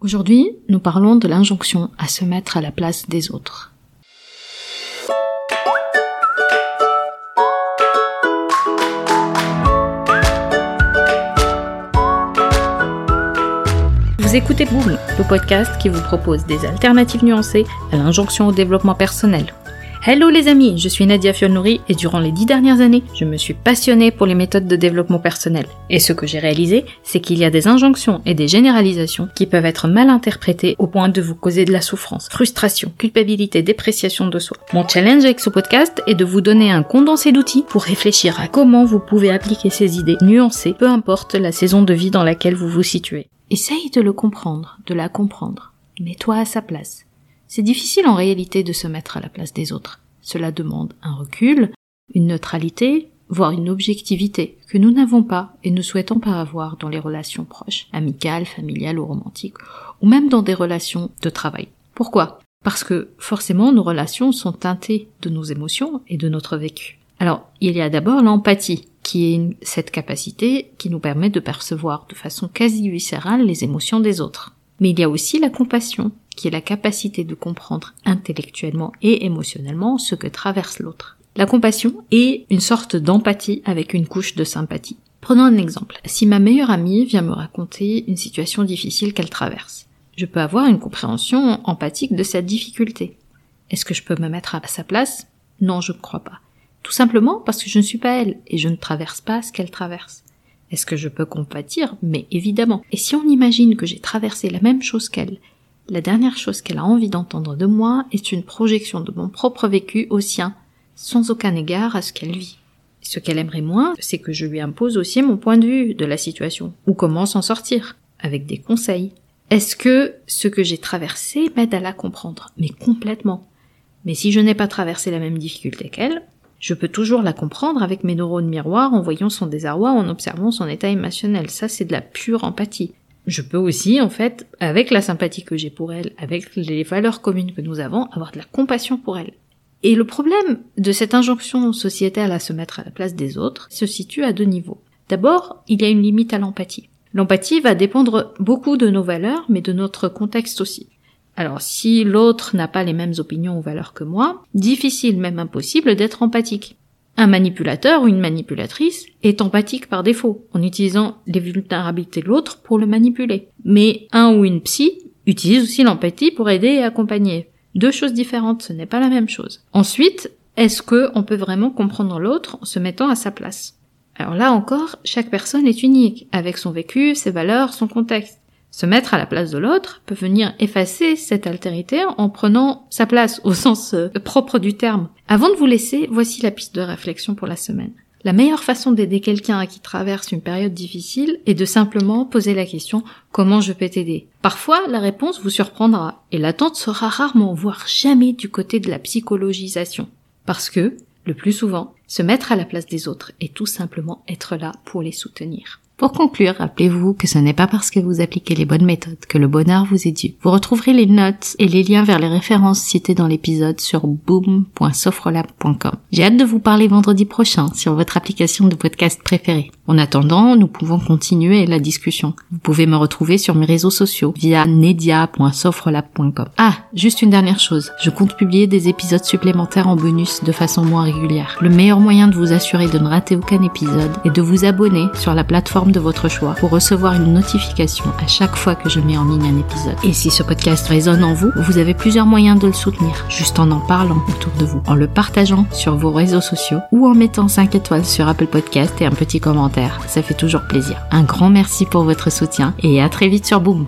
Aujourd'hui, nous parlons de l'injonction à se mettre à la place des autres. Vous écoutez Boom, le podcast qui vous propose des alternatives nuancées à l'injonction au développement personnel. Hello les amis, je suis Nadia Fiolnouri et durant les dix dernières années, je me suis passionnée pour les méthodes de développement personnel. Et ce que j'ai réalisé, c'est qu'il y a des injonctions et des généralisations qui peuvent être mal interprétées au point de vous causer de la souffrance, frustration, culpabilité, dépréciation de soi. Mon challenge avec ce podcast est de vous donner un condensé d'outils pour réfléchir à comment vous pouvez appliquer ces idées nuancées, peu importe la saison de vie dans laquelle vous vous situez. Essaye de le comprendre, de la comprendre. Mets-toi à sa place. C'est difficile en réalité de se mettre à la place des autres. Cela demande un recul, une neutralité, voire une objectivité que nous n'avons pas et ne souhaitons pas avoir dans les relations proches, amicales, familiales ou romantiques, ou même dans des relations de travail. Pourquoi? Parce que forcément nos relations sont teintées de nos émotions et de notre vécu. Alors, il y a d'abord l'empathie, qui est cette capacité qui nous permet de percevoir de façon quasi viscérale les émotions des autres. Mais il y a aussi la compassion, qui est la capacité de comprendre intellectuellement et émotionnellement ce que traverse l'autre. La compassion est une sorte d'empathie avec une couche de sympathie. Prenons un exemple. Si ma meilleure amie vient me raconter une situation difficile qu'elle traverse, je peux avoir une compréhension empathique de cette difficulté. Est-ce que je peux me mettre à sa place? Non, je ne crois pas. Tout simplement parce que je ne suis pas elle et je ne traverse pas ce qu'elle traverse. Est-ce que je peux compatir? Mais évidemment. Et si on imagine que j'ai traversé la même chose qu'elle la dernière chose qu'elle a envie d'entendre de moi est une projection de mon propre vécu au sien, sans aucun égard à ce qu'elle vit. Ce qu'elle aimerait moins, c'est que je lui impose aussi mon point de vue de la situation, ou comment s'en sortir, avec des conseils. Est-ce que ce que j'ai traversé m'aide à la comprendre? Mais complètement. Mais si je n'ai pas traversé la même difficulté qu'elle, je peux toujours la comprendre avec mes neurones miroirs en voyant son désarroi, en observant son état émotionnel. Ça, c'est de la pure empathie je peux aussi, en fait, avec la sympathie que j'ai pour elle, avec les valeurs communes que nous avons, avoir de la compassion pour elle. Et le problème de cette injonction sociétale à se mettre à la place des autres se situe à deux niveaux. D'abord, il y a une limite à l'empathie. L'empathie va dépendre beaucoup de nos valeurs, mais de notre contexte aussi. Alors si l'autre n'a pas les mêmes opinions ou valeurs que moi, difficile, même impossible d'être empathique. Un manipulateur ou une manipulatrice est empathique par défaut, en utilisant les vulnérabilités de l'autre pour le manipuler. Mais un ou une psy utilise aussi l'empathie pour aider et accompagner. Deux choses différentes, ce n'est pas la même chose. Ensuite, est-ce que on peut vraiment comprendre l'autre en se mettant à sa place? Alors là encore, chaque personne est unique, avec son vécu, ses valeurs, son contexte. Se mettre à la place de l'autre peut venir effacer cette altérité en prenant sa place au sens euh, propre du terme. Avant de vous laisser, voici la piste de réflexion pour la semaine. La meilleure façon d'aider quelqu'un qui traverse une période difficile est de simplement poser la question comment je peux t'aider? Parfois, la réponse vous surprendra et l'attente sera rarement, voire jamais du côté de la psychologisation. Parce que, le plus souvent, se mettre à la place des autres est tout simplement être là pour les soutenir. Pour conclure, rappelez-vous que ce n'est pas parce que vous appliquez les bonnes méthodes que le bonheur vous est dû. Vous retrouverez les notes et les liens vers les références citées dans l'épisode sur boom.sofrolab.com. J'ai hâte de vous parler vendredi prochain sur votre application de podcast préférée. En attendant, nous pouvons continuer la discussion. Vous pouvez me retrouver sur mes réseaux sociaux via nedia.sofrolab.com. Ah, juste une dernière chose. Je compte publier des épisodes supplémentaires en bonus de façon moins régulière. Le meilleur moyen de vous assurer de ne rater aucun épisode est de vous abonner sur la de votre choix pour recevoir une notification à chaque fois que je mets en ligne un épisode. Et si ce podcast résonne en vous, vous avez plusieurs moyens de le soutenir, juste en en parlant autour de vous, en le partageant sur vos réseaux sociaux ou en mettant 5 étoiles sur Apple Podcast et un petit commentaire. Ça fait toujours plaisir. Un grand merci pour votre soutien et à très vite sur Boom.